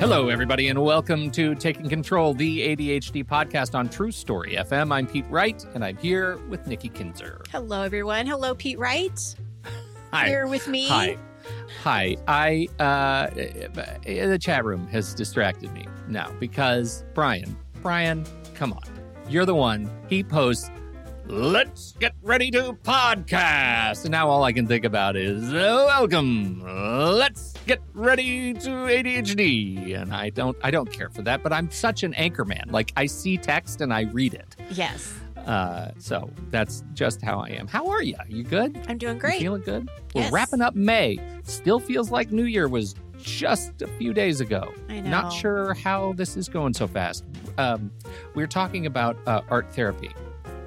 Hello, everybody, and welcome to Taking Control, the ADHD podcast on True Story FM. I'm Pete Wright, and I'm here with Nikki Kinzer. Hello, everyone. Hello, Pete Wright. Hi. Here with me. Hi. Hi. I uh the chat room has distracted me now because Brian, Brian, come on. You're the one. He posts Let's get ready to podcast. And now all I can think about is uh, welcome. Let's get ready to ADHD. And I don't I don't care for that, but I'm such an anchor man. Like I see text and I read it. Yes, Uh, so that's just how I am. How are you? You good? I'm doing You great. feeling good? We're Yes. wrapping up May. Still feels like New Year was just a few days ago. I know. Not sure how this is going so fast. Um, we're talking about uh, art therapy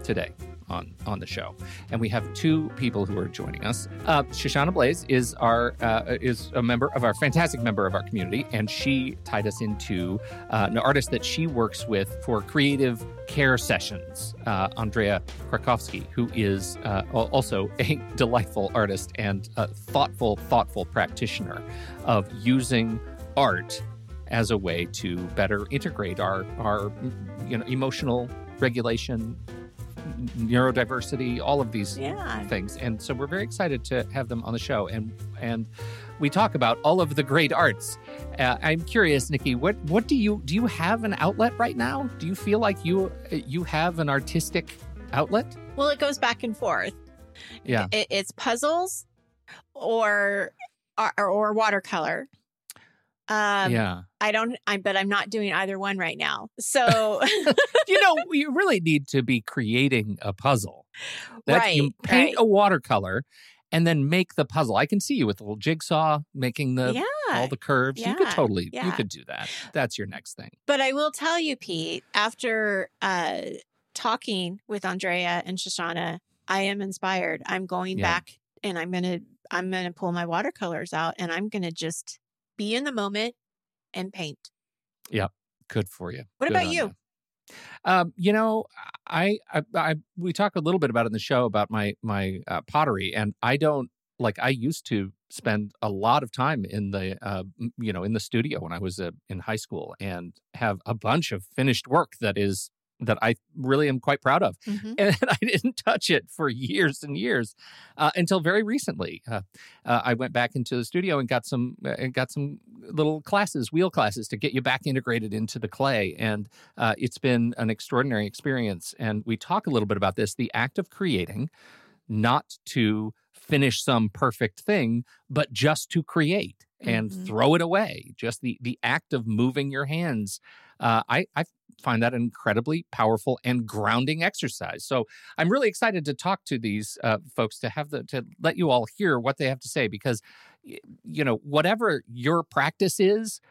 today on on the show, and we have two people who are joining us. Uh, Shoshana Blaze is our uh, is a member of our fantastic member of our community, and she tied us into uh, an artist that she works with for creative care sessions. Uh, Andrea Krakowski, who is uh, also a delightful artist and a thoughtful, thoughtful practitioner of using art as a way to better integrate our our you know emotional regulation neurodiversity all of these Yeah. things and so we're very excited to have them on the show and and we talk about all of the great arts uh, i'm curious nikki what what do you do you have an outlet right now do you feel like you you have an artistic outlet Well, it goes back and forth. yeah It, it's puzzles or, or or watercolor. Um, yeah I don't. I but I'm not doing either one right now. So you know you really need to be creating a puzzle That's, you Right, paint right. a watercolor and then make the puzzle i can see you with a little jigsaw making the yeah. all the curves you could totally yeah, you could do that that's your next thing But I will tell you, Pete, after uh, talking with Andrea and Shoshana, I am inspired. I'm going Yeah. back and I'm gonna I'm gonna pull my watercolors out and I'm gonna just be in the moment and paint. Yeah, good for you What Good about on you? Um, you know, I, I, I, we talk a little bit about it in the show about my my uh, pottery, and I don't like. I used to spend a lot of time in the, uh, you know, in the studio when I was uh, in high school, and have a bunch of finished work that is that I really am quite proud of. Mhm. And I didn't touch it for years and years uh, until very recently. Uh, uh, I went back into the studio and got some uh, and got some little classes, wheel classes, to get you back integrated into the clay. And uh, it's been an extraordinary experience. And we talk a little bit about this: the act of creating, not to finish some perfect thing, but just to create and Mhm. throw it away. Just the the act of moving your hands. Uh, I I find that an incredibly powerful and grounding exercise. So I'm really excited to talk to these uh, folks to have the to let you all hear what they have to say because you know whatever your practice is,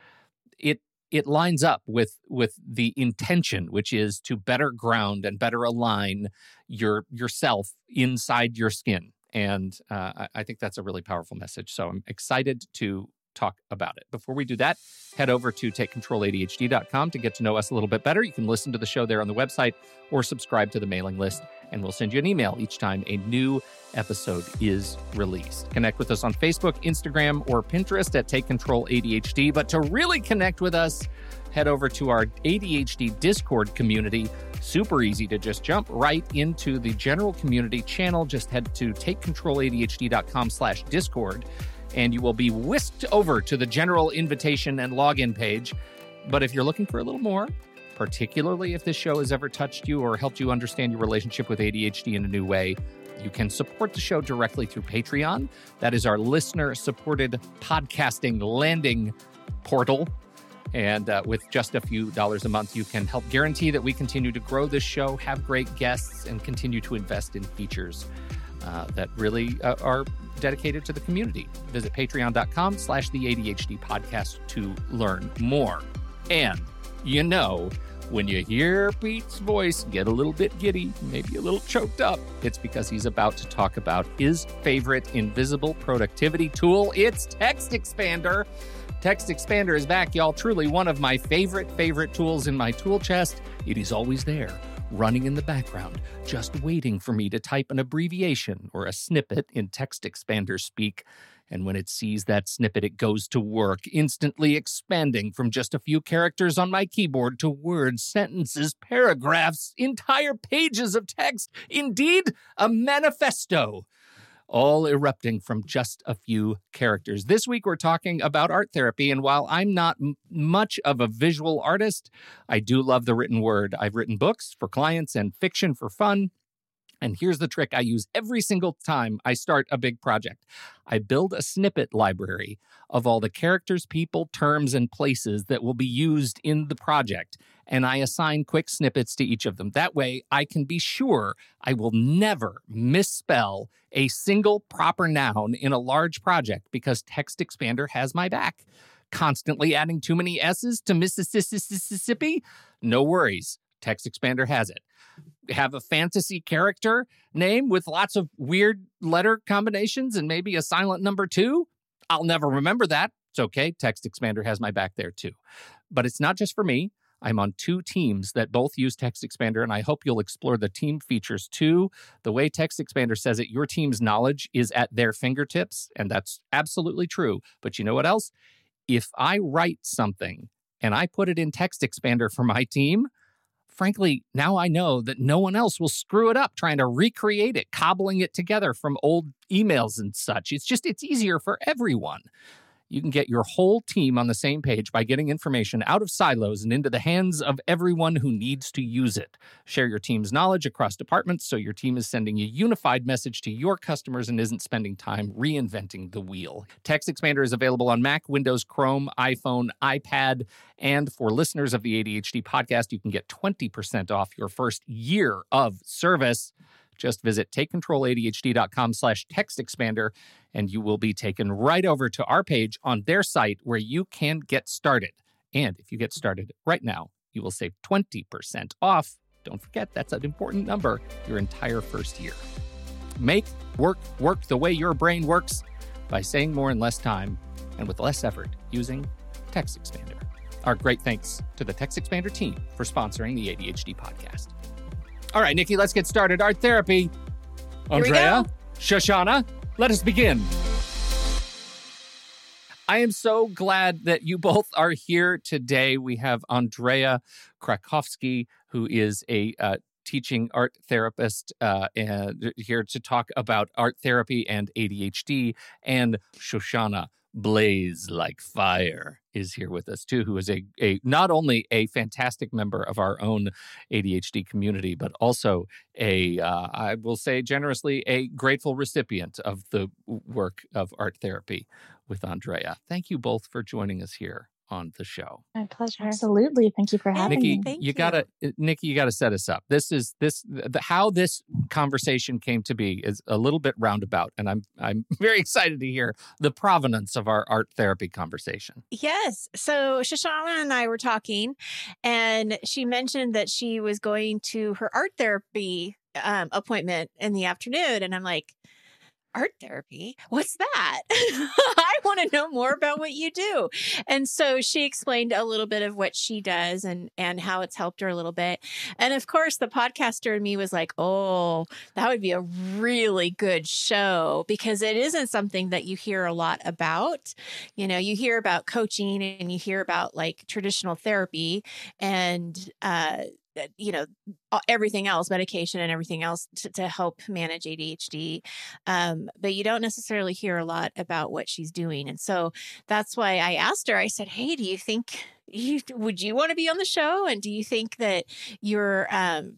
it it lines up with with the intention, which is to better ground and better align your yourself inside your skin. And uh, I think that's a really powerful message. So I'm excited to talk about it. Before we do that, head over to takecontroladhd.com to get to know us a little bit better. You can listen to the show there on the website or subscribe to the mailing list, and we'll send you an email each time a new episode is released. Connect with us on Facebook, Instagram, or Pinterest at Take Control ADHD. But to really connect with us, head over to our ADHD Discord community. Super easy to just jump right into the general community channel. Just head to takecontroladhd.com slash discord and you will be whisked over to the general invitation and login page. But if you're looking for a little more, particularly if this show has ever touched you or helped you understand your relationship with ADHD in a new way, you can support the show directly through Patreon. That is our listener supported podcasting landing portal. And uh, with just a few dollars a month, you can help guarantee that we continue to grow this show, have great guests, and continue to invest in features uh, that really uh, are dedicated to the community. Visit patreon.com slash the ADHD podcast to learn more. And you know, when you hear Pete's voice get a little bit giddy, maybe a little choked up, it's because he's about to talk about his favorite invisible productivity tool. It's Text Expander. Text Expander is back, y'all. Truly one of my favorite, favorite tools in my tool chest. It is always there running in the background, just waiting for me to type an abbreviation or a snippet in text expander speak. And when it sees that snippet, it goes to work, instantly expanding from just a few characters on my keyboard to words, sentences, paragraphs, entire pages of text. Indeed, a manifesto all erupting from just a few characters. This week, we're talking about art therapy. And while I'm not m- much of a visual artist, I do love the written word. I've written books for clients and fiction for fun. And here's the trick I use every single time I start a big project I build a snippet library of all the characters, people, terms, and places that will be used in the project. And I assign quick snippets to each of them. That way, I can be sure I will never misspell a single proper noun in a large project because Text Expander has my back. Constantly adding too many S's to Mississippi? No worries. Text Expander has it have a fantasy character name with lots of weird letter combinations and maybe a silent number two, I'll never remember that. It's okay. Text Expander has my back there too. But it's not just for me. I'm on two teams that both use Text Expander, and I hope you'll explore the team features too. The way Text Expander says it, your team's knowledge is at their fingertips, and that's absolutely true. But you know what else? If I write something and I put it in Text Expander for my team, frankly, now I know that no one else will screw it up trying to recreate it, cobbling it together from old emails and such. It's just, it's easier for everyone. You can get your whole team on the same page by getting information out of silos and into the hands of everyone who needs to use it. Share your team's knowledge across departments so your team is sending a unified message to your customers and isn't spending time reinventing the wheel. Text Expander is available on Mac, Windows, Chrome, iPhone, iPad, and for listeners of the ADHD podcast, you can get 20% off your first year of service. Just visit takecontroladhd.com slash text expander and you will be taken right over to our page on their site where you can get started. And if you get started right now, you will save 20% off. Don't forget, that's an important number your entire first year. Make work work the way your brain works by saying more in less time and with less effort using Text Expander. Our great thanks to the Text Expander team for sponsoring the ADHD podcast. All right, Nikki, let's get started. Art therapy. Andrea, Shoshana, let us begin. I am so glad that you both are here today. We have Andrea Krakowski, who is a uh, teaching art therapist, uh, and here to talk about art therapy and ADHD, and Shoshana blaze like fire is here with us too who is a, a not only a fantastic member of our own adhd community but also a uh, I will say generously a grateful recipient of the work of art therapy with andrea. Thank you both for joining us here on the show. My pleasure. Absolutely. Thank you for having Nikki, me. You, you, gotta, uh, Nikki, you gotta set us up. This is this the, how this conversation came to be is a little bit roundabout, and I'm I'm very excited to hear the provenance of our art therapy conversation. Yes. So Shoshana and I were talking, and she mentioned that she was going to her art therapy um, appointment in the afternoon, and I'm like art therapy? What's that? I want to know more about what you do. And so she explained a little bit of what she does and and how it's helped her a little bit. And of course the podcaster in me was like oh that would be a really good show because it isn't something that you hear a lot about. You know you hear about coaching and you hear about like traditional therapy and uh, you know everything else medication and everything else to, to help manage adhd um, but you don't necessarily hear a lot about what she's doing and so that's why i asked her i said hey do you think you would you want to be on the show? And do you think that you're um,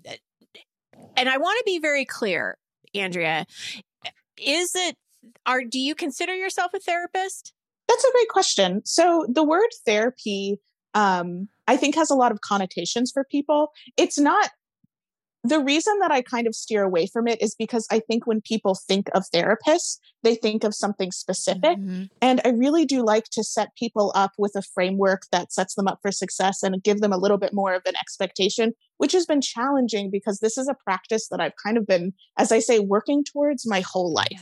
and i want to be very clear andrea is it are do you consider yourself a therapist? That's a great question. So the word therapy um, I think has a lot of connotations for people. It's not the reason that I kind of steer away from it is because I think when people think of therapists, they think of something specific. Mm-hmm. And I really do like to set people up with a framework that sets them up for success and give them a little bit more of an expectation, which has been challenging because this is a practice that I've kind of been, as I say, working towards my whole life. Yeah.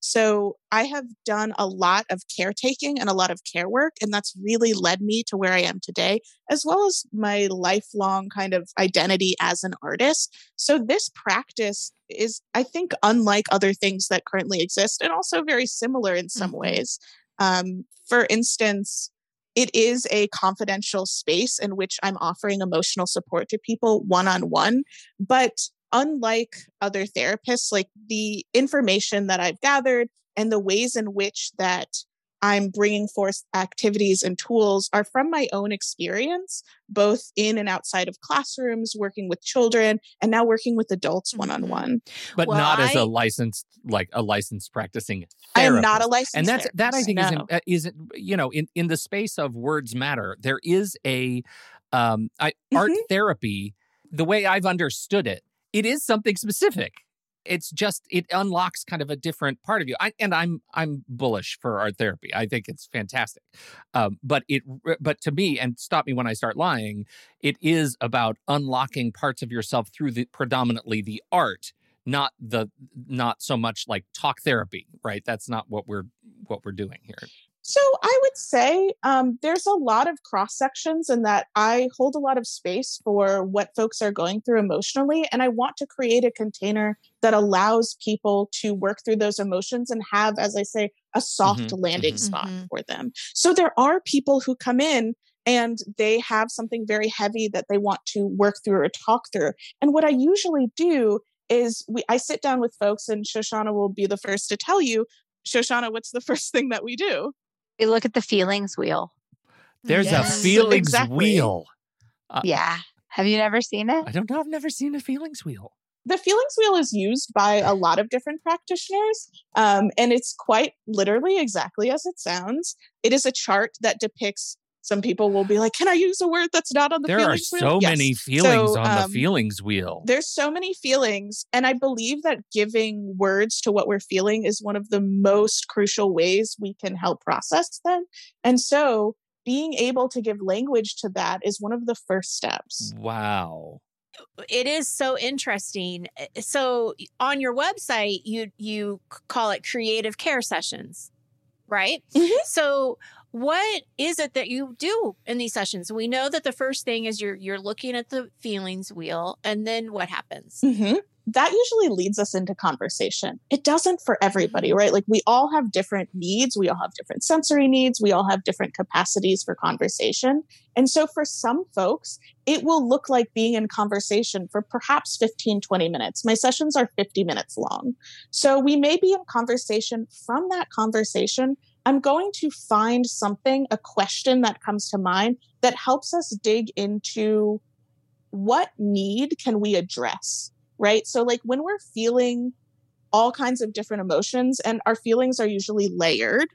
So I have done a lot of caretaking and a lot of care work, and that's really led me to where I am today, as well as my lifelong kind of identity as an artist. So this practice is, I think, unlike other things that currently exist and also very similar in some mm-hmm. ways. Um, for instance, it is a confidential space in which I'm offering emotional support to people one on one. But unlike other therapists, like the information that I've gathered and the ways in which that I'm bringing forth activities and tools are from my own experience, both in and outside of classrooms, working with children, and now working with adults one on one. But well, not I, as a licensed, like a licensed practicing. Therapist. I am not a licensed, and that's that I think no. Uh, is is you know in in the space of words matter. There is a um, I, art mm-hmm. therapy. The way I've understood it, it is something specific it's just it unlocks kind of a different part of you. I, and I'm I'm bullish for art therapy. I think it's fantastic. Um, but it but to me, and stop me when I start lying, it is about unlocking parts of yourself through the predominantly the art not the not so much like talk therapy right that's not what we're what we're doing here so I would say um, there's a lot of cross sections in that I hold a lot of space for what folks are going through emotionally. And I want to create a container that allows people to work through those emotions and have, as I say, a soft mm-hmm. landing mm-hmm. spot mm-hmm. for them. So there are people who come in and they have something very heavy that they want to work through or talk through. And what I usually do is we I sit down with folks and Shoshana will be the first to tell you, Shoshana, what's the first thing that we do? We look at the feelings wheel. There's yes, a feelings exactly. wheel. Uh, yeah. Have you never seen it? I don't know. I've never seen a feelings wheel. The feelings wheel is used by a lot of different practitioners, um, and it's quite literally exactly as it sounds. It is a chart that depicts some people will be like, "Can I use a word that's not on the?" There are so yes. many feelings so, on um, the feelings wheel. There's so many feelings, and I believe that giving words to what we're feeling is one of the most crucial ways we can help process them. And so, being able to give language to that is one of the first steps. Wow it is so interesting eh, so on your website you you call it creative care sessions right mm-hmm. so what is it that you do in these sessions? We know that the first thing is you're you're looking at the feelings wheel, and then what happens? Mm-hmm. That usually leads us into conversation. It doesn't for everybody, right? Like we all have different needs, we all have different sensory needs, we all have different capacities for conversation. And so for some folks, it will look like being in conversation for perhaps 15, 20 minutes. My sessions are 50 minutes long. So we may be in conversation. From that conversation, I'm going to find something, a question that comes to mind that helps us dig into what need can we address, right? So, like when we're feeling all kinds of different emotions, and our feelings are usually layered,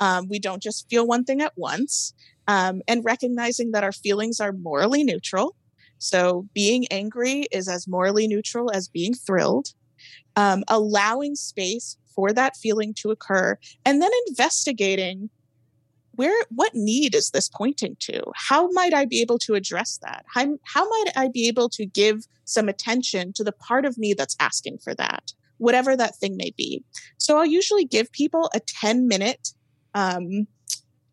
um, we don't just feel one thing at once, um, and recognizing that our feelings are morally neutral. So, being angry is as morally neutral as being thrilled. Um, allowing space for that feeling to occur and then investigating where what need is this pointing to? How might i be able to address that? How, how might i be able to give some attention to the part of me that's asking for that whatever that thing may be? So i'll usually give people a 10 minute um,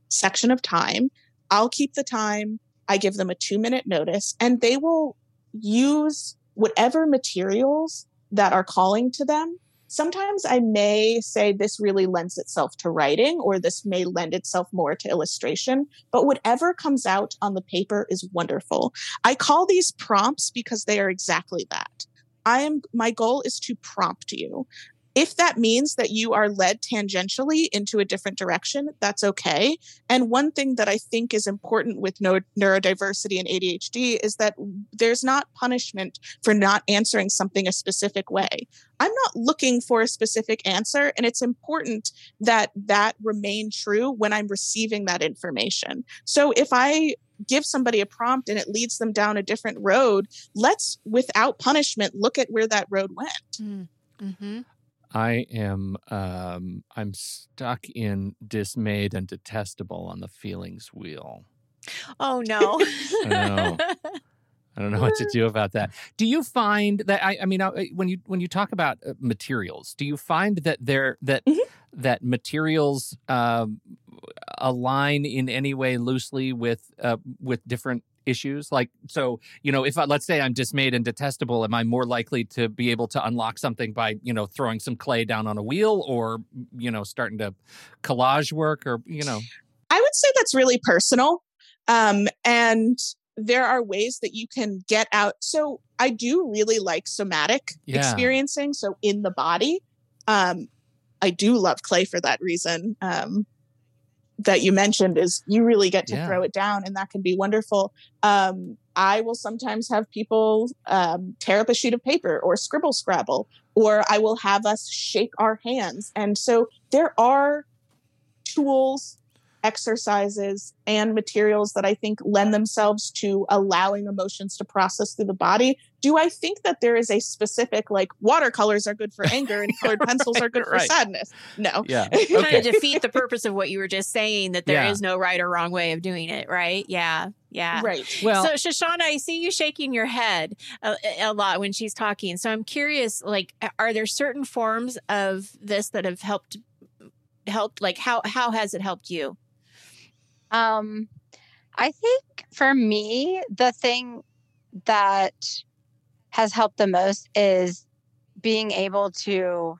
section of time. I'll keep the time. I give them a two minute notice and they will use whatever materials that are calling to them sometimes I may say this really lends itself to writing or this may lend itself more to illustration, but whatever comes out on the paper is wonderful. I call these prompts because they are exactly that. I am my goal is to prompt you. If that means that you are led tangentially into a different direction, that's okay. And one thing that I think is important with neurodiversity and ADHD is that there's not punishment for not answering something a specific way. I'm not looking for a specific answer, and it's important that that remain true when I'm receiving that information. So if I give somebody a prompt and it leads them down a different road, let's, without punishment, look at where that road went. Mm. Mm-hmm. I am um, I'm stuck in dismayed and detestable on the feelings wheel. Oh no. I know. I don't know what to do about that. Do you find that I, I mean uh, when you when you talk about uh, materials, do you find that there that mm-hmm. that materials um, align in any way loosely with uh, with different issues like so you know if I, let's say i'm dismayed and detestable am i more likely to be able to unlock something by you know throwing some clay down on a wheel or you know starting to collage work or you know i would say that's really personal um and there are ways that you can get out so i do really like somatic yeah. experiencing so in the body um i do love clay for that reason um that you mentioned is you really get to yeah. throw it down and that can be wonderful um, i will sometimes have people um, tear up a sheet of paper or scribble scrabble or i will have us shake our hands and so there are tools exercises and materials that I think lend themselves to allowing emotions to process through the body. Do I think that there is a specific like watercolors are good for anger and colored right, pencils are good for right. sadness? No. Yeah. Okay. kind of defeat the purpose of what you were just saying that there yeah. is no right or wrong way of doing it, right? Yeah. Yeah. Right. Well, so Shoshana, I see you shaking your head a, a, lot when she's talking. So I'm curious, like, are there certain forms of this that have helped helped like how how has it helped you um, I think for me, the thing that has helped the most is being able to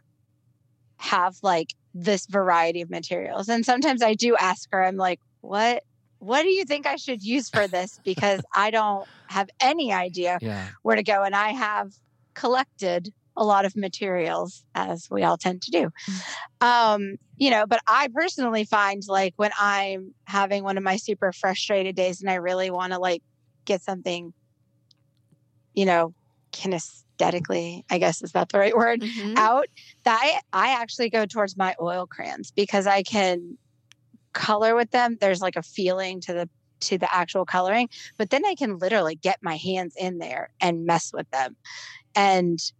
have like this variety of materials. And sometimes I do ask her, I'm like, what what do you think I should use for this? Because I don't have any idea yeah. where to go. And I have collected a lot of materials as we all tend to do mm-hmm. um you know but i personally find like when i'm having one of my super frustrated days and i really want to like get something you know kinesthetically i guess is that the right word mm-hmm. out that I, I actually go towards my oil crayons because i can color with them there's like a feeling to the to the actual coloring but then i can literally get my hands in there and mess with them and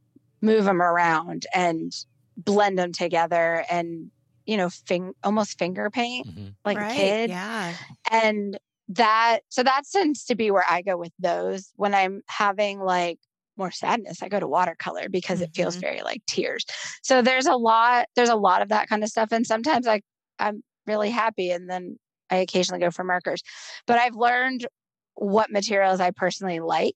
move them around and blend them together and you know fing- almost finger paint mm-hmm. like right, a kid yeah and that so that tends to be where i go with those when i'm having like more sadness i go to watercolor because mm-hmm. it feels mm-hmm. very like tears so there's a lot there's a lot of that kind of stuff and sometimes i i'm really happy and then i occasionally go for markers but i've learned what materials i personally like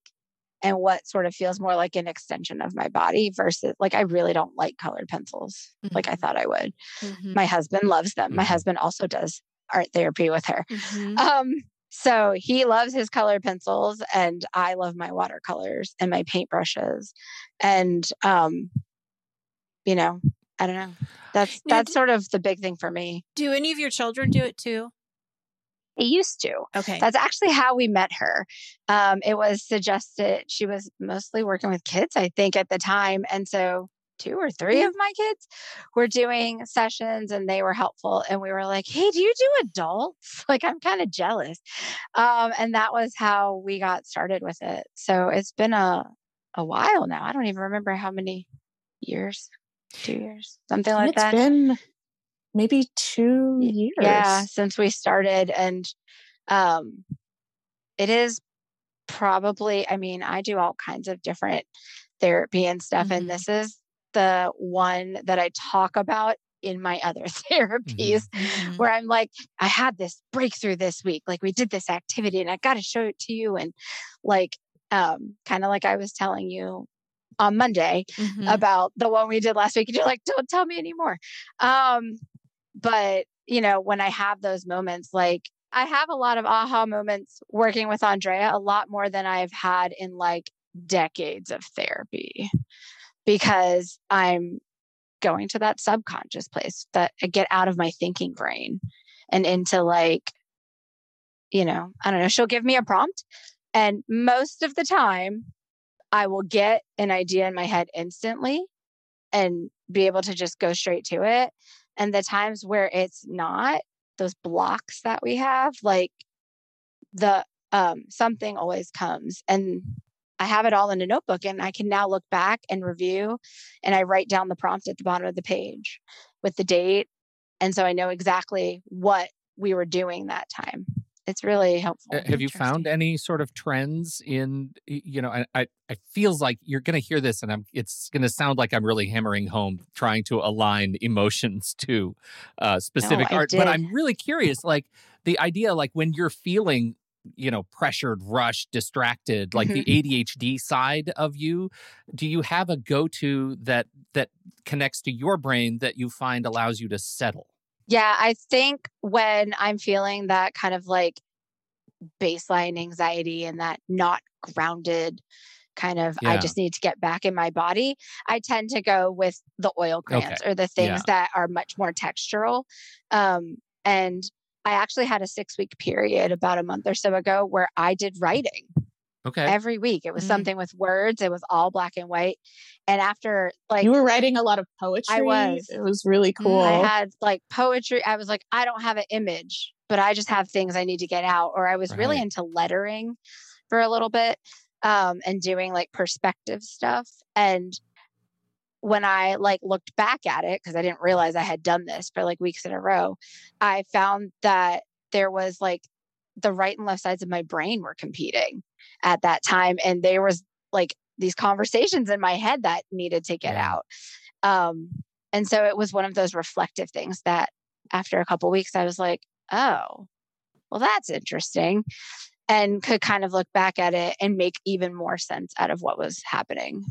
and what sort of feels more like an extension of my body versus like I really don't like colored pencils mm-hmm. like I mm-hmm. thought I would. Mm-hmm. My husband loves them. My mm-hmm. husband also does art therapy with her. Mm-hmm. Um so he loves his colored pencils and I love my watercolors and my paintbrushes. And um you know, I don't know. That's now, that's sort of the big thing for me. Do any of your children do it too? It used to. Okay. That's actually how we met her. Um, it was suggested she was mostly working with kids, I think, at the time. And so two or three of my kids were doing sessions and they were helpful. And we were like, hey, do you do adults? Like, I'm kind of jealous. Um, and that was how we got started with it. So it's been a, a while now. I don't even remember how many years, two years, something like it's that. It's been maybe two years. Yeah, since we started. And um, it is probably, I mean, I do all kinds of different therapy and stuff. Mm-hmm. And this is the one that I talk about in my other therapies mm-hmm. where I'm like, I had this breakthrough this week. Like we did this activity and I got to show it to you. And like, um, kind of like I was telling you on Monday mm-hmm. about the one we did last week. And you're like, don't tell me anymore. Um, but, you know, when I have those moments, like I have a lot of aha moments working with Andrea, a lot more than I've had in like decades of therapy because I'm going to that subconscious place that I get out of my thinking brain and into like, you know, I don't know, she'll give me a prompt. And most of the time, I will get an idea in my head instantly and be able to just go straight to it. And the times where it's not, those blocks that we have, like the um, something always comes. And I have it all in a notebook and I can now look back and review and I write down the prompt at the bottom of the page with the date. And so I know exactly what we were doing that time it's really helpful. Have you found any sort of trends in you know? I I, I feels like you're going to hear this, and I'm. It's going to sound like I'm really hammering home trying to align emotions to uh, specific no, art. But I'm really curious, like the idea, like when you're feeling you know pressured rushed distracted like mm-hmm. the adhd side of you do you have a go-to that that connects to your brain that you find allows you to settle yeah, I think when I'm feeling that kind of like baseline anxiety and that not grounded kind of yeah. I just need to get back in my body, I tend to go with the oil crayons okay. or the things yeah. that are much more textural. Um, and I actually had a six week period about a month or so ago where I did writing. Okay. Every week. It was mm-hmm. something with words. It was all black and white. And after like You were writing a lot of poetry. I was. It was really mm, cool. I had like poetry. I was like, I don't have an image, but I just have things I need to get out. Or I was right. really into lettering for a little bit um, and doing like perspective stuff. And when I like looked back at it, because I didn't realize I had done this for like weeks in a row, I found that there was like the right and left sides of my brain were competing at that time and there was like these conversations in my head that needed to get yeah. out um and so it was one of those reflective things that after a couple weeks i was like oh well that's interesting and could kind of look back at it and make even more sense out of what was happening.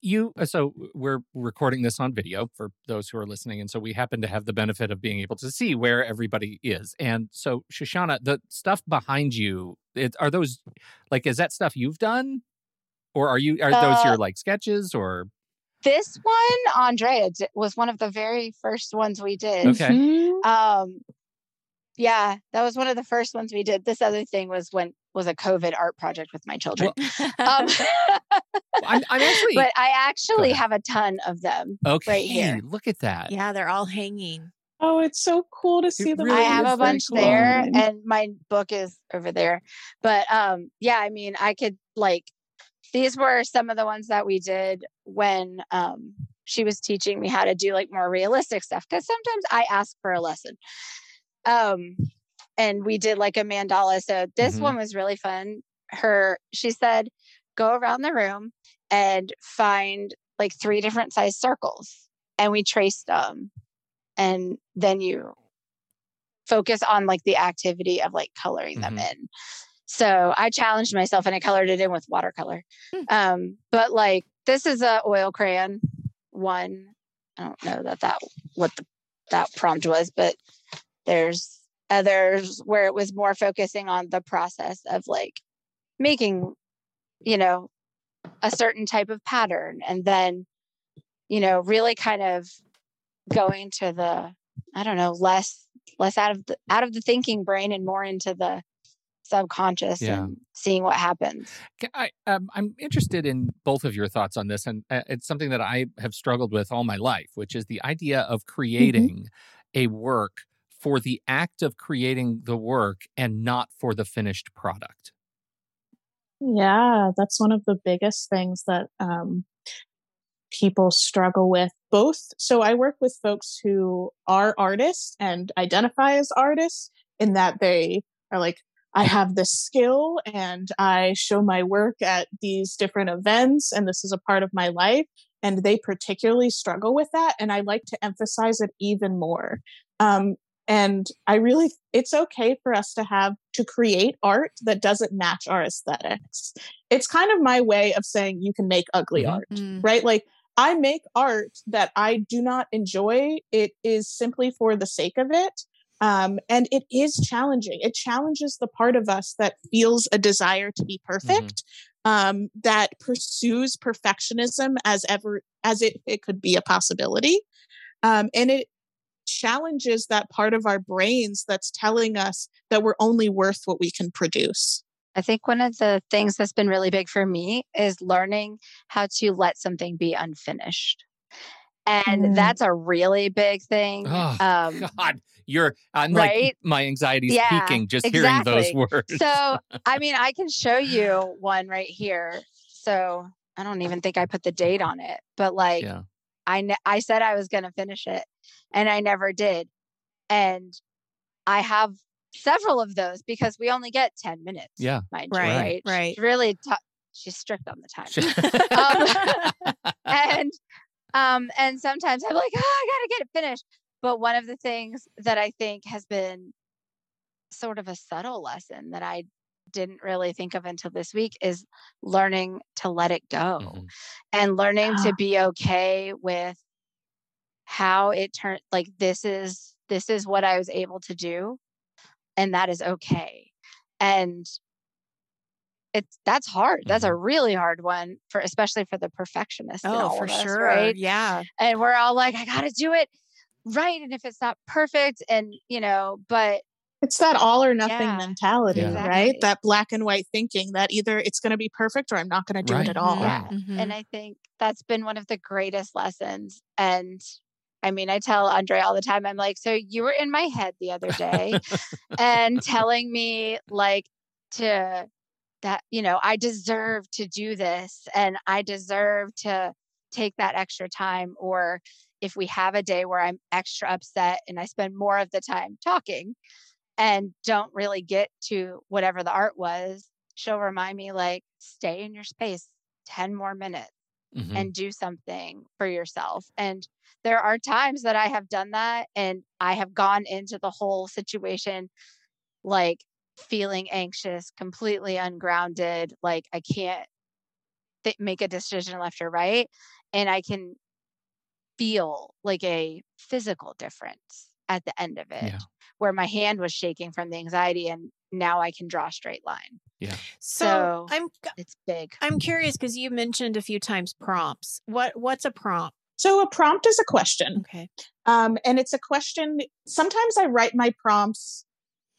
You uh, so we're recording this on video for those who are listening, and so we happen to have the benefit of being able to see where everybody is. And so, Shoshana, the stuff behind you, it, are those like is that stuff you've done, or are you are uh, those your like sketches or? This one, Andrea, was one of the very first ones we did. Okay. Mm-hmm. Um, yeah, that was one of the first ones we did. This other thing was when was a COVID art project with my children. Well, um, I'm, I'm, actually, but I actually have a ton of them. Okay, right here. Look at that. Yeah, they're all hanging. Oh, it's so cool to see them. Really I have a bunch cool. there, and my book is over there. But um, yeah, I mean, I could like these were some of the ones that we did when um she was teaching me how to do like more realistic stuff because sometimes I ask for a lesson um, and we did like a mandala. So this mm-hmm. one was really fun. Her, she said, go around the room and find like three different size circles. And we traced them. And then you focus on like the activity of like coloring mm-hmm. them in. So I challenged myself and I colored it in with watercolor. Hmm. Um, but like this is a oil crayon one. I don't know that that what the that prompt was, but there's others where it was more focusing on the process of like making, you know, a certain type of pattern and then, you know, really kind of going to the, I don't know, less less out of the out of the thinking brain and more into the subconscious yeah. and seeing what happens. I, um, I'm interested in both of your thoughts on this, and uh, it's something that I have struggled with all my life, which is the idea of mm-hmm. creating mm-hmm. a work for the act of creating the work and not for the finished product. Yeah, that's one of the biggest things that um, people struggle with. Both. So I work with folks who are artists and identify as artists in that they are like, I have this skill and I show my work at these different events and this is a part of my life. And they particularly struggle with that. And I like to emphasize it even more. Um, And I really, it's okay for us to have to create art that doesn't match our aesthetics. It's kind of my way of saying you can make ugly Mhm. art, Mm. right? Like I make art that I do not enjoy. It is simply for the sake of it. Um, and it is challenging. It challenges the part of us that feels a desire to be perfect, um, that pursues perfectionism as ever as it, it could be a possibility. Um, and it challenges that part of our brains that's telling us that we're only worth what we can produce. I think one of the things that's been really big for me is learning how to let something be unfinished. And Mm. that's a really big thing. Oh, um, God, you're I'm like my anxiety's Yeah, peaking just hearing those words. so, I mean, I can show you one right here. So, I don't even think I put the date on it, but like yeah. I ne- I said I was going to finish it and I never did. And I have several of those because we only get 10 minutes. Yeah. Mind you, Right, right? right. She's really tou- she's strict on the time. Um, and um and sometimes I'm like, "Oh, I got to get it finished." But one of the things that I think has been sort of a subtle lesson that I didn't really think of until this week is learning to let it go Mhm. and learning Ah. to be okay with how it turned like this is this is what I was able to do and that is okay. And it's that's hard. That's a really hard one for especially for the perfectionist. Oh, for us, sure. right? Yeah. And we're all like, I gotta do it right. And if it's not perfect, and you know, but It's that all or nothing Yeah, mentality, Yeah. right? exactly. That black and white thinking that either it's going to be perfect or I'm not going to do Right. it at all. Yeah. Mhm. And I think that's been one of the greatest lessons. And I mean, I tell Andre all the time, I'm like, so you were in my head the other day and telling me like to that, you know, I deserve to do this and I deserve to take that extra time. Or if we have a day where I'm extra upset and I spend more of the time talking and don't really get to whatever the art was, she'll remind me like, stay in your space 10 more minutes Mhm. and do something for yourself. And there are times that I have done that and I have gone into the whole situation like feeling anxious, completely ungrounded, like I can't th- make a decision left or right. And I can feel like a physical difference at the end of it Yeah. Where my hand was shaking from the anxiety and now I can draw a straight line. So, So- I'm It's big. I'm curious because you mentioned a few times prompts. What what's a prompt? So a prompt is a question. Okay. Um, and it's a question. Sometimes I write my prompts,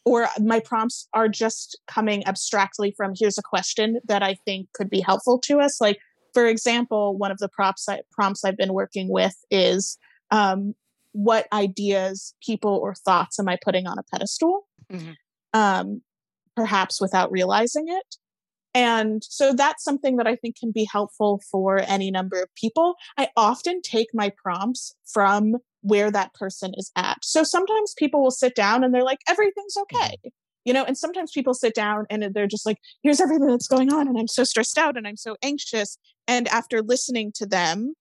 or my prompts are just coming abstractly from here's a question that I think could be helpful to us. Like, for example, one of the prompts, I, prompts I've been working with is um, what ideas, people, or thoughts am I putting on a pedestal? Mhm. Um, perhaps without realizing it. And so that's something that I think can be helpful for any number of people. I often take my prompts from where that person is at. So sometimes people will sit down and they're like, everything's okay. You know, and sometimes people sit down and they're just like, here's everything that's going on. And I'm so stressed out and I'm so anxious. And after listening to them,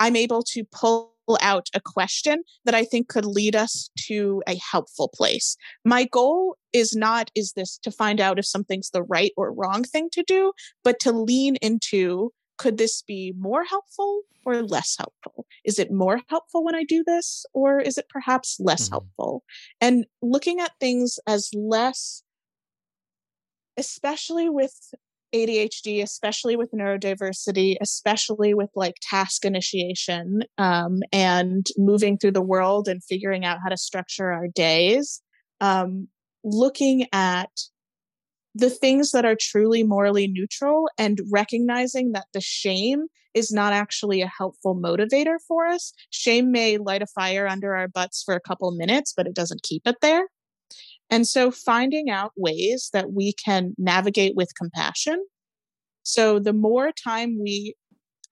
I'm able to pull out a question that I think could lead us to a helpful place. My goal is not, is this to find out if something's the right or wrong thing to do, but to lean into, could this be more helpful or less helpful? Is it more helpful when I do this or is it perhaps less Mhm. helpful? And looking at things as less, especially with ADHD, especially with neurodiversity, especially with like task initiation um, and moving through the world and figuring out how to structure our days, um, looking at the things that are truly morally neutral and recognizing that the shame is not actually a helpful motivator for us. Shame may light a fire under our butts for a couple minutes, but it doesn't keep it there. And so finding out ways that we can navigate with compassion. So the more time we,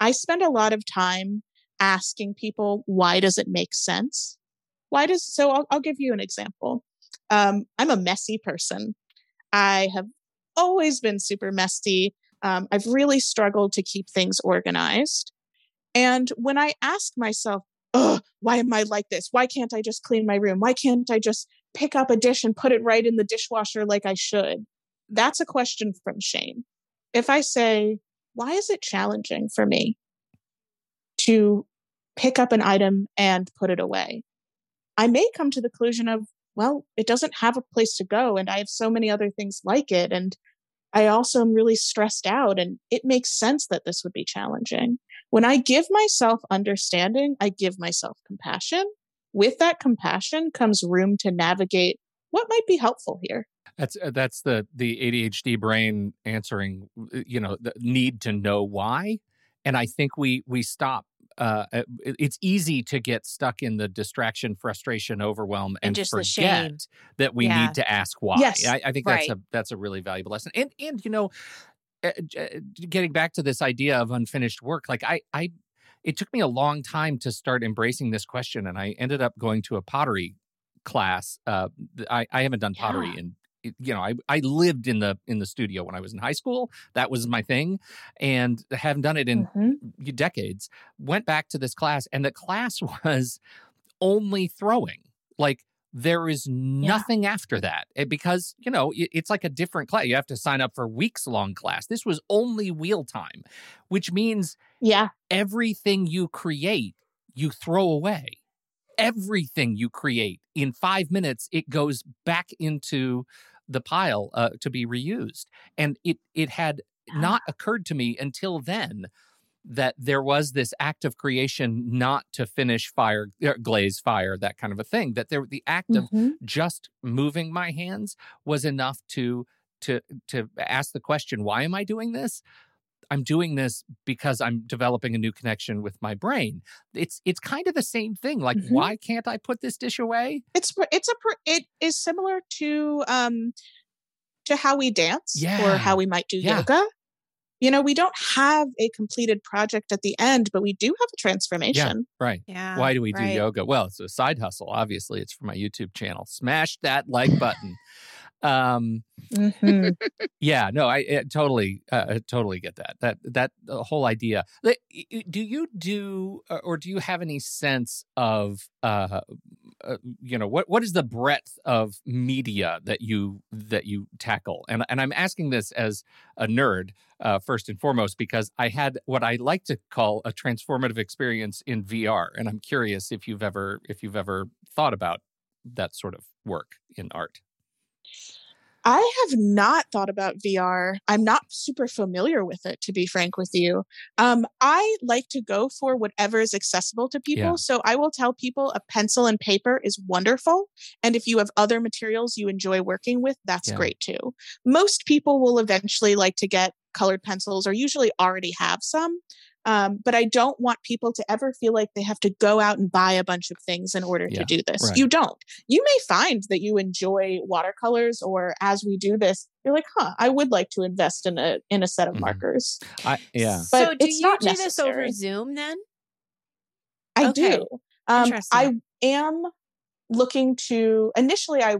I spend a lot of time asking people, why does it make sense? Why does, so I'll, I'll give you an example. Um, I'm a messy person. I have always been super messy. Um, I've really struggled to keep things organized. And when I ask myself, oh, why am I like this? Why can't I just clean my room? Why can't I just pick up a dish and put it right in the dishwasher like I should? That's a question from shame. If I say, why is it challenging for me to pick up an item and put it away? I may come to the conclusion of, well, it doesn't have a place to go, and I have so many other things like it. And I also am really stressed out, and it makes sense that this would be challenging. When I give myself understanding, I give myself compassion. With that compassion comes room to navigate what might be helpful here. That's uh, that's the the ADHD brain answering, you know, the need to know why. And I think we we stop uh, it's easy to get stuck in the distraction, frustration, overwhelm, and, and forget that we yeah. need to ask why. Yes. I, I think right. that's a that's a really valuable lesson. And and you know, uh, getting back to this idea of unfinished work, like I I, it took me a long time to start embracing this question, and I ended up going to a pottery class. Uh, I I haven't done pottery yeah. in you know, I, I lived in the in the studio when I was in high school. That was my thing, and haven't done it in mm-hmm. decades. Went back to this class, and the class was only throwing. Like there is nothing yeah. after that eh, because you know it's like a different class. You have to sign up for weeks long class. This was only wheel time, which means yeah, everything you create you throw away everything you create in five minutes it goes back into the pile uh, to be reused and it it had not occurred to me until then that there was this act of creation not to finish fire er, glaze fire that kind of a thing that there the act mm-hmm. of just moving my hands was enough to to to ask the question why am i doing this I'm doing this because I'm developing a new connection with my brain. It's it's kind of the same thing. Like, mm-hmm. why can't I put this dish away? It's it's a it is similar to um to how we dance yeah. or how we might do yeah. yoga. You know, we don't have a completed project at the end, but we do have a transformation. Yeah, right. Yeah. Why do we do right. yoga? Well, it's a side hustle. Obviously, it's for my YouTube channel. Smash that like button. Um, mm-hmm. yeah, no, I, I totally, uh, totally get that. That that the whole idea. Do you do, or do you have any sense of, uh, uh, you know, what what is the breadth of media that you that you tackle? And and I'm asking this as a nerd, uh, first and foremost, because I had what I like to call a transformative experience in VR, and I'm curious if you've ever if you've ever thought about that sort of work in art. I have not thought about VR. I'm not super familiar with it, to be frank with you. Um, I like to go for whatever is accessible to people. Yeah. So I will tell people a pencil and paper is wonderful. And if you have other materials you enjoy working with, that's yeah. great too. Most people will eventually like to get colored pencils or usually already have some. Um, but I don't want people to ever feel like they have to go out and buy a bunch of things in order yeah, to do this. Right. You don't. You may find that you enjoy watercolors, or as we do this, you're like, huh, I would like to invest in a in a set of mm-hmm. markers. I, yeah. But so do you do necessary. this over Zoom then? I okay. do. Um, I am looking to initially I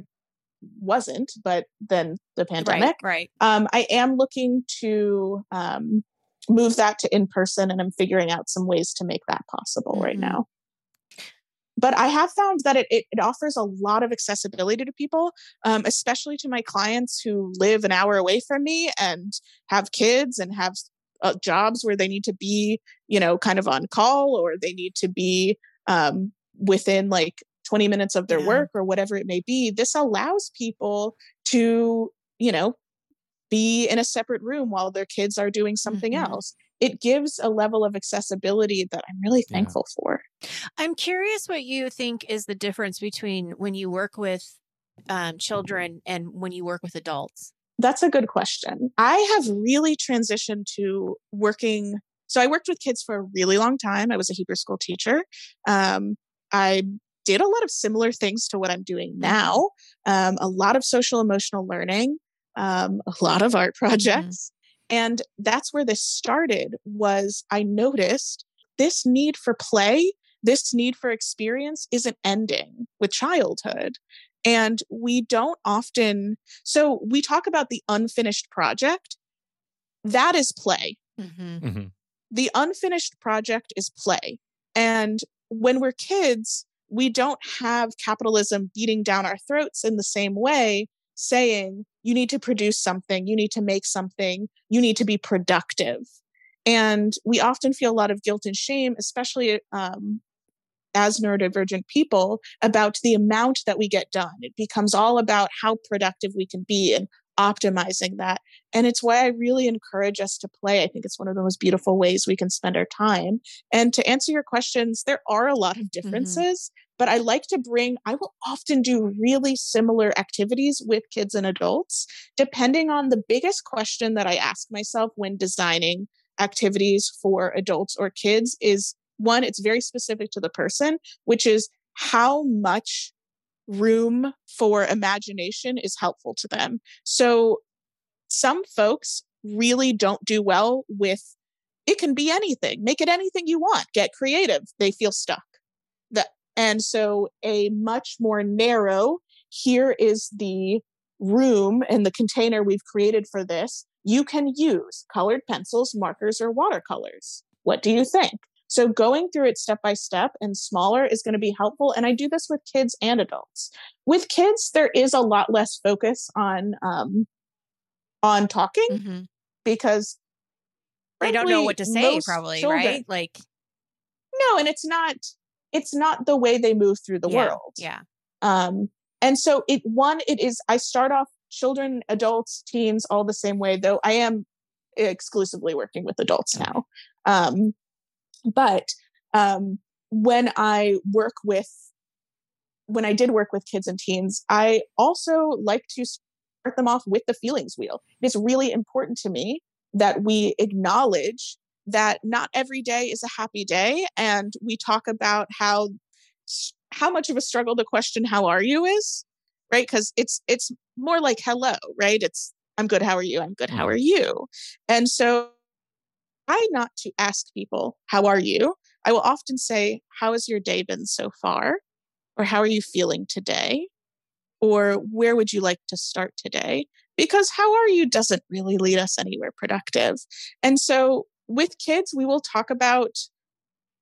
wasn't, but then the pandemic. Right. right. Um, I am looking to um, move that to in person and I'm figuring out some ways to make that possible mm-hmm. right now. But I have found that it, it, it, offers a lot of accessibility to people, um, especially to my clients who live an hour away from me and have kids and have uh, jobs where they need to be, you know, kind of on call or they need to be um, within like 20 minutes of their yeah. work or whatever it may be. This allows people to, you know, be in a separate room while their kids are doing something mm-hmm. else. It gives a level of accessibility that I'm really thankful yeah. for. I'm curious what you think is the difference between when you work with um, children and when you work with adults. That's a good question. I have really transitioned to working. So I worked with kids for a really long time. I was a Hebrew school teacher. Um, I did a lot of similar things to what I'm doing mm-hmm. now. Um, a lot of social emotional learning um, a lot of art mm-hmm. projects. Mm-hmm. And that's where this started was I noticed this need for play, this need for experience isn't ending with childhood. And we don't often, so we talk about the unfinished project. That is play. Mm-hmm. Mm-hmm. The unfinished project is play. And when we're kids, we don't have capitalism beating down our throats in the same way, saying, you need to produce something, you need to make something, you need to be productive. And we often feel a lot of guilt and shame, especially um, as neurodivergent people, about the amount that we get done. It becomes all about how productive we can be and optimizing that. And it's why I really encourage us to play. I think it's one of the most beautiful ways we can spend our time. And to answer your questions, there are a lot of mm-hmm. differences. But I like to bring, I will often do really similar activities with kids and adults, depending on the biggest question that I ask myself when designing activities for adults or kids is one, it's very specific to the person, which is how much room for imagination is helpful to them. So some folks really don't do well with it can be anything. Make it anything you want. Get creative. They feel stuck. And so a much more narrow here is the room and the container we've created for this. You can use colored pencils, markers, or watercolors. What do you think? So going through it step by step and smaller is going to be helpful. And I do this with kids and adults. With kids, there is a lot less focus on um, on talking mm-hmm. because they don't know what to say, probably, children, right? Like no, and it's not it's not the way they move through the yeah, world. Yeah. Um, and so it one it is I start off children, adults, teens all the same way. Though I am exclusively working with adults now. Um, but um, when I work with, when I did work with kids and teens, I also like to start them off with the feelings wheel. It's really important to me that we acknowledge that not every day is a happy day, and we talk about how how much of a struggle the question "How are you?" is, right? Because it's it's more like "Hello," right? It's I'm good. How are you? I'm good. How mm-hmm. are you? And so try not to ask people, How are you? I will often say, How has your day been so far? Or how are you feeling today? Or where would you like to start today? Because how are you doesn't really lead us anywhere productive. And so with kids, we will talk about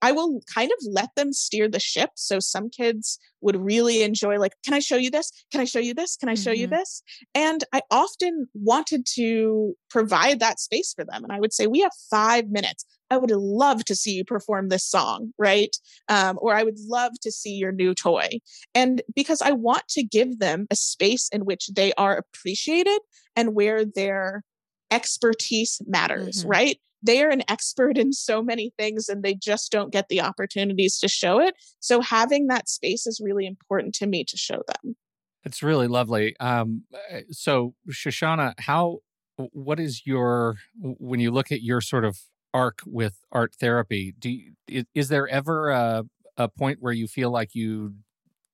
I will kind of let them steer the ship. So some kids would really enjoy, like, can I show you this? Can I show you this? Can I show mm-hmm. you this? And I often wanted to provide that space for them. And I would say, we have five minutes. I would love to see you perform this song, right? Um, or I would love to see your new toy. And because I want to give them a space in which they are appreciated and where their expertise matters, mm-hmm. right? They are an expert in so many things and they just don't get the opportunities to show it. So having that space is really important to me to show them. It's really lovely. Um, eh, so Shoshana, how, what is your, when you look at your sort of arc with art therapy, do you, is there ever a, a point where you feel like you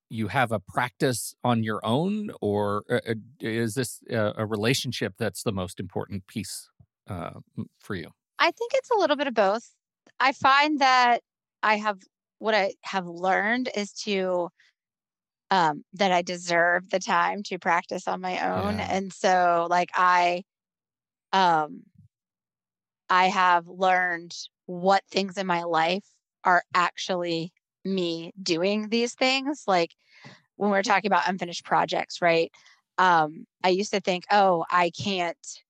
you have a practice on your own or uh, uh, is this a, a relationship that's the most important piece uh, for you I think it's a little bit of both. I find that I have what I have learned is to um that I deserve the time to practice on my own. Yeah. And so like I um I have learned what things in my life are actually me doing these things. Like when we're talking about unfinished projects, right? Um, I used to think, oh, I can't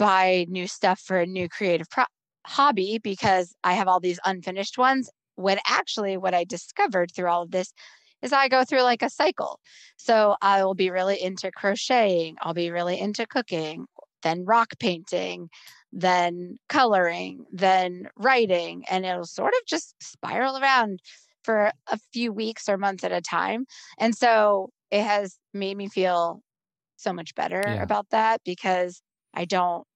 buy new stuff for a new creative pro- hobby because I have all these unfinished ones. When actually, what I discovered through all of this is I go through like a cycle. So I will be really into crocheting, I'll be really into cooking, then rock painting, then coloring, then writing, and it'll sort of just spiral around for a few weeks or months at a time. And so it has made me feel so much better yeah. about that because I don't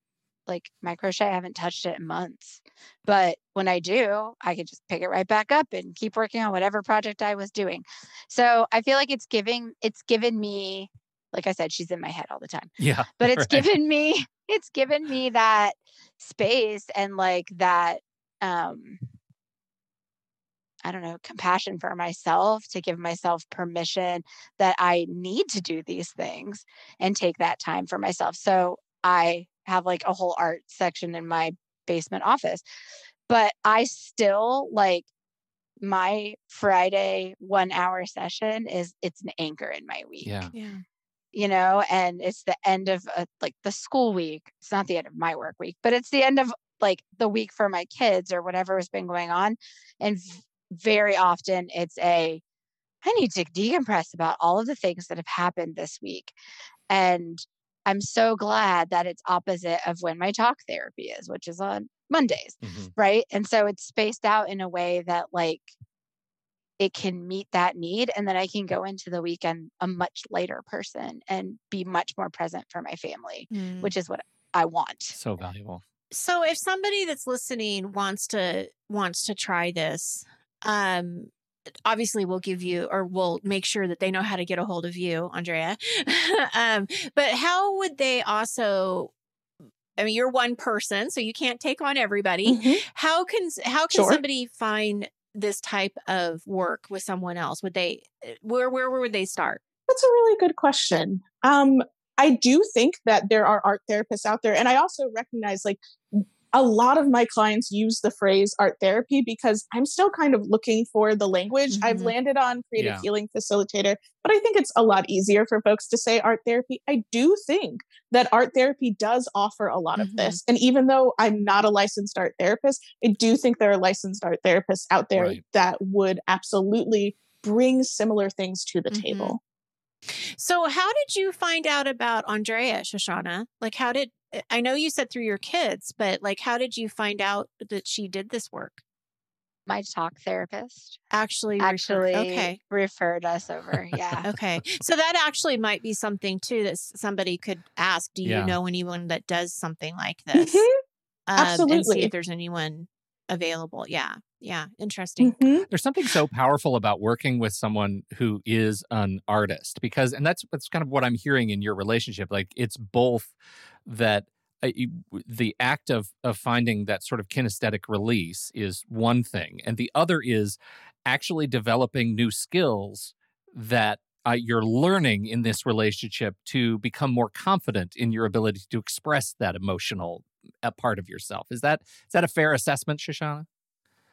like my crochet, I haven't touched it in months. But when I do, I can just pick it right back up and keep working on whatever project I was doing. So I feel like it's giving, it's given me, like I said, she's in my head all the time. Yeah. But it's right. given me, it's given me that space and like that, um, I don't know, compassion for myself to give myself permission that I need to do these things and take that time for myself. So I have like a whole art section in my basement office. But I still like my Friday one hour session is it's an anchor in my week. Yeah. Yeah. You know, and it's the end of a, like the school week. It's not the end of my work week, but it's the end of like the week for my kids or whatever has been going on. And very often it's a, I need to decompress about all of the things that have happened this week. And I'm so glad that it's opposite of when my talk therapy is, which is on Mondays Mhm. right and so it's spaced out in a way that like it can meet that need and then i can go into the weekend a much lighter person and be much more present for my family Mm. which is what i want So valuable. so if somebody that's listening wants to wants to try this um obviously we'll give you or we'll make sure that they know how to get a hold of you andrea um but how would they also i mean you're one person so you can't take on everybody Mhm. how can how can Sure. somebody find this type of work with someone else would they eh, where where would they start That's a really good question. Um, I do think that there are art therapists out there, and I also recognize like a lot of my clients use the phrase art therapy because I'm still kind of looking for the language. I've Mhm. landed on creative Yeah. healing facilitator, but I think it's a lot easier for folks to say art therapy. I do think that art therapy does offer a lot Mhm. of this. And even though I'm not a licensed art therapist, I do think there are licensed art therapists out there Right. that would absolutely bring similar things to the Mhm. table. So, how did you find out about Andrea, Shoshana? Like, how did I know you said through your kids, but like, how did you find out that she did this work? my talk therapist Actually, refer- actually okay, referred us over yeah okay. So that actually might be something too that somebody could ask. Do you Yeah. know anyone that does something like this? Mhm, Um, and see if there's anyone available. Yeah, yeah, interesting. mhm. There's something so powerful about working with someone who is an artist because, and that's that's kind of what I'm hearing in your relationship. Like it's both that uh, the act of of finding that sort of kinesthetic release is one thing, and the other is actually developing new skills that uh, you're learning in this relationship to become more confident in your ability to express that emotional uh, part of yourself. Is that is that a fair assessment, Shoshana?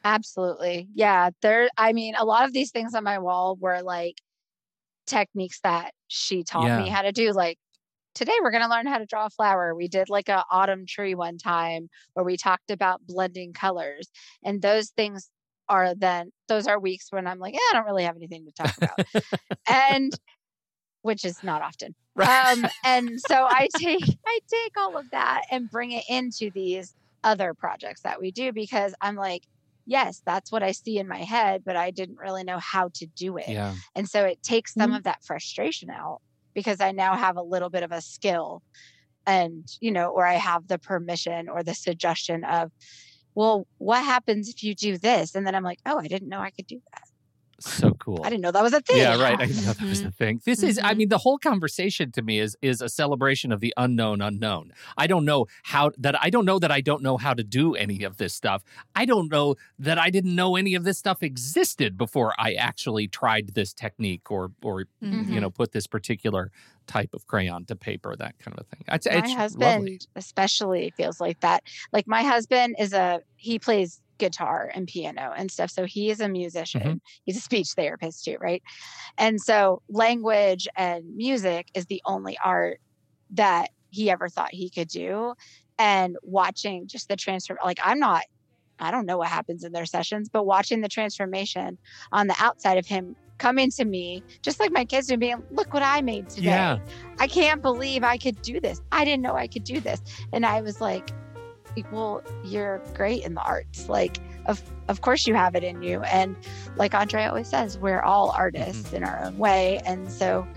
Absolutely. Yeah. There, I mean, a lot of these things on my wall were like techniques that she taught me how to do. Like today, we're going to learn how to draw a flower. We did like a autumn tree one time where we talked about blending colors. And those things are then, those are weeks when I'm like, yeah, I don't really have anything to talk about. and which is not often. Um, and so I take I take all of that and bring it into these other projects that we do because I'm like, yes, that's what I see in my head, but I didn't really know how to do it. yeah. And so it takes some Mhm. of that frustration out because I now have a little bit of a skill and, you know, or I have the permission or the suggestion of, well, what happens if you do this? And then I'm like, oh, I didn't know I could do that. So cool. I didn't know that was a thing. Yeah, right. I didn't know that was a thing. This is, I mean, the whole conversation to me is is a celebration of the unknown unknown. I don't know how that I don't know that I don't know how to do any of this stuff. I don't know that I didn't know any of this stuff existed before I actually tried this technique or or Mhm. you know put this particular type of crayon to paper, that kind of thing. It's, my it's husband lovely. especially feels like that like my husband is a he plays guitar and piano and stuff so he is a musician Mm-hmm. he's a speech therapist too right and so language and music is the only art that he ever thought he could do and watching just the transfer, like i'm not i don't know what happens in their sessions but watching the transformation on the outside of him coming to me just like my kids do being look what i made today Yeah. I can't believe I could do this. I didn't know I could do this. And I was like, well, you're great in the arts. Like, of of course you have it in you. And like Andre always says, we're all artists in our own way. And so,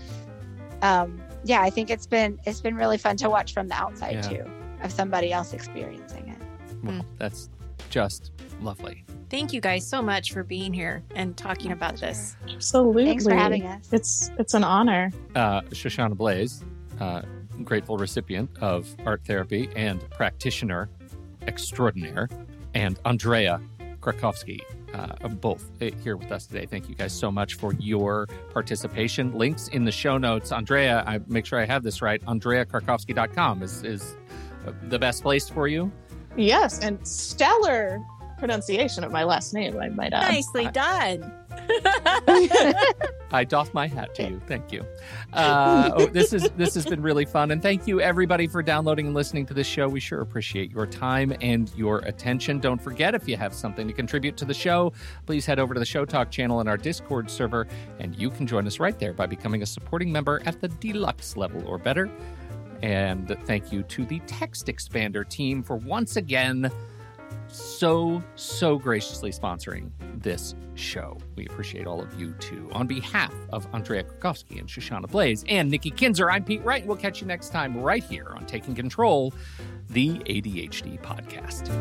um, yeah, I think it's been it's been really fun to watch from the outside Yeah. too, of somebody else experiencing it. Well, that's just lovely. Thank you guys so much for being here and talking My about pleasure. this. Absolutely. Thanks for having us. It's it's an honor. uh, Shoshana Blaze, uh, grateful recipient of art therapy and practitioner extraordinaire, and Andrea Krakowski, uh, both uh, here with us today. Thank you guys so much for your participation. Links in the show notes. Andrea, I make sure I have this right. AndreaKrakowski.com is is uh, the best place for you. Yes, and stellar pronunciation of my last name, I might add. Nicely done. I doff my hat to you. Thank you. Uh, oh, this is this has been really fun, and thank you everybody for downloading and listening to this show. We sure appreciate your time and your attention. Don't forget if you have something to contribute to the show, please head over to the Show Talk channel in our Discord server, and you can join us right there by becoming a supporting member at the deluxe level or better. And thank you to the Text Expander team for once again so, so graciously sponsoring this show. We appreciate all of you too. On behalf of Andrea Krakowski and Shoshana Blaze and Nikki Kinzer, I'm Pete Wright. And we'll catch you next time right here on Taking Control, the ADHD podcast.